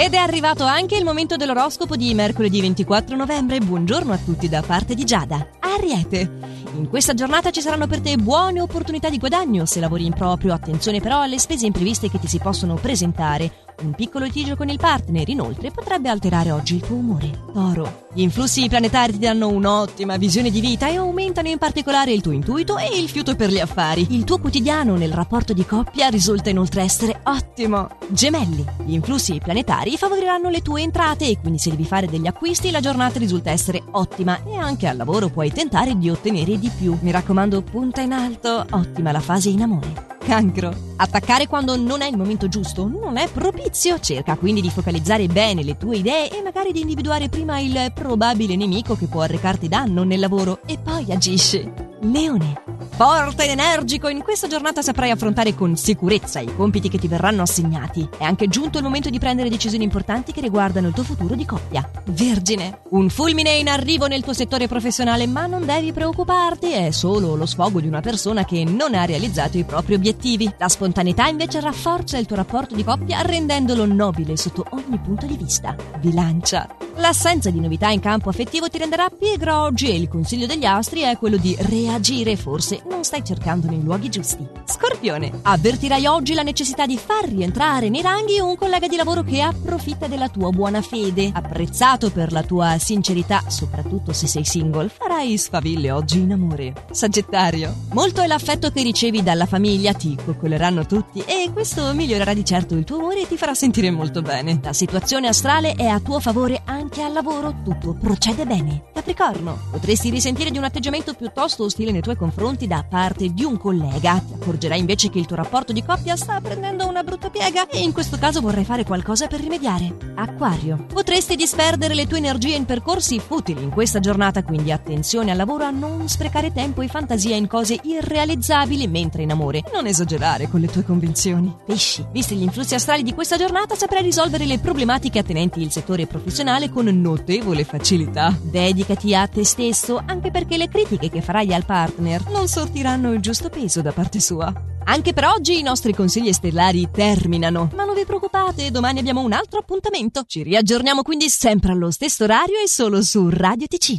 Ed è arrivato anche il momento dell'oroscopo di mercoledì 24 novembre. Buongiorno a tutti da parte di Giada. Ariete. In questa giornata ci saranno per te buone opportunità di guadagno se lavori in proprio. Attenzione però alle spese impreviste che ti si possono presentare. Un piccolo litigio con il partner, inoltre, potrebbe alterare oggi il tuo umore. Toro. Gli influssi planetari ti danno un'ottima visione di vita e aumentano in particolare il tuo intuito e il fiuto per gli affari. Il tuo quotidiano nel rapporto di coppia risulta inoltre essere ottimo. Gemelli. Gli influssi planetari favoriranno le tue entrate e quindi se devi fare degli acquisti la giornata risulta essere ottima e anche al lavoro puoi tentare di ottenere di più. Mi raccomando, punta in alto, ottima la fase in amore. Cancro. Attaccare quando non è il momento giusto non è propizio. Cerca quindi di focalizzare bene le tue idee e magari di individuare prima il probabile nemico che può arrecarti danno nel lavoro e poi agisci. Leone. Forte ed energico, in questa giornata saprai affrontare con sicurezza i compiti che ti verranno assegnati. È anche giunto il momento di prendere decisioni importanti che riguardano il tuo futuro di coppia. Vergine. Un fulmine in arrivo nel tuo settore professionale, ma non devi preoccuparti, è solo lo sfogo di una persona che non ha realizzato i propri obiettivi. La spontaneità invece rafforza il tuo rapporto di coppia rendendolo nobile sotto ogni punto di vista. Bilancia. L'assenza di novità in campo affettivo ti renderà pigra oggi e il consiglio degli astri è quello di reagire, forse non stai cercando nei luoghi giusti. Scorpione, avvertirai oggi la necessità di far rientrare nei ranghi un collega di lavoro che approfitta della tua buona fede. Apprezzato per la tua sincerità, soprattutto se sei single, farai sfaville oggi in amore. Sagittario, molto è l'affetto che ricevi dalla famiglia, ti coccoleranno tutti e questo migliorerà di certo il tuo umore e ti farà sentire molto bene. La situazione astrale è a tuo favore anche anche al lavoro tutto procede bene. Capricorno, potresti risentire di un atteggiamento piuttosto ostile nei tuoi confronti da parte di un collega. Ti accorgerai invece che il tuo rapporto di coppia sta prendendo una brutta piega e in questo caso vorrai fare qualcosa per rimediare. Acquario, potresti disperdere le tue energie in percorsi futili in questa giornata, quindi attenzione al lavoro a non sprecare tempo e fantasia in cose irrealizzabili mentre in amore. Non esagerare con le tue convinzioni. Pesci, visti gli influssi astrali di questa giornata, saprai risolvere le problematiche attenenti il settore professionale con notevole facilità. Dedicati a te stesso, anche perché le critiche che farai al partner non sortiranno il giusto peso da parte sua. Anche per oggi i nostri consigli stellari terminano, ma non vi preoccupate, domani abbiamo un altro appuntamento. Ci riaggiorniamo quindi sempre allo stesso orario e solo su Radio TC.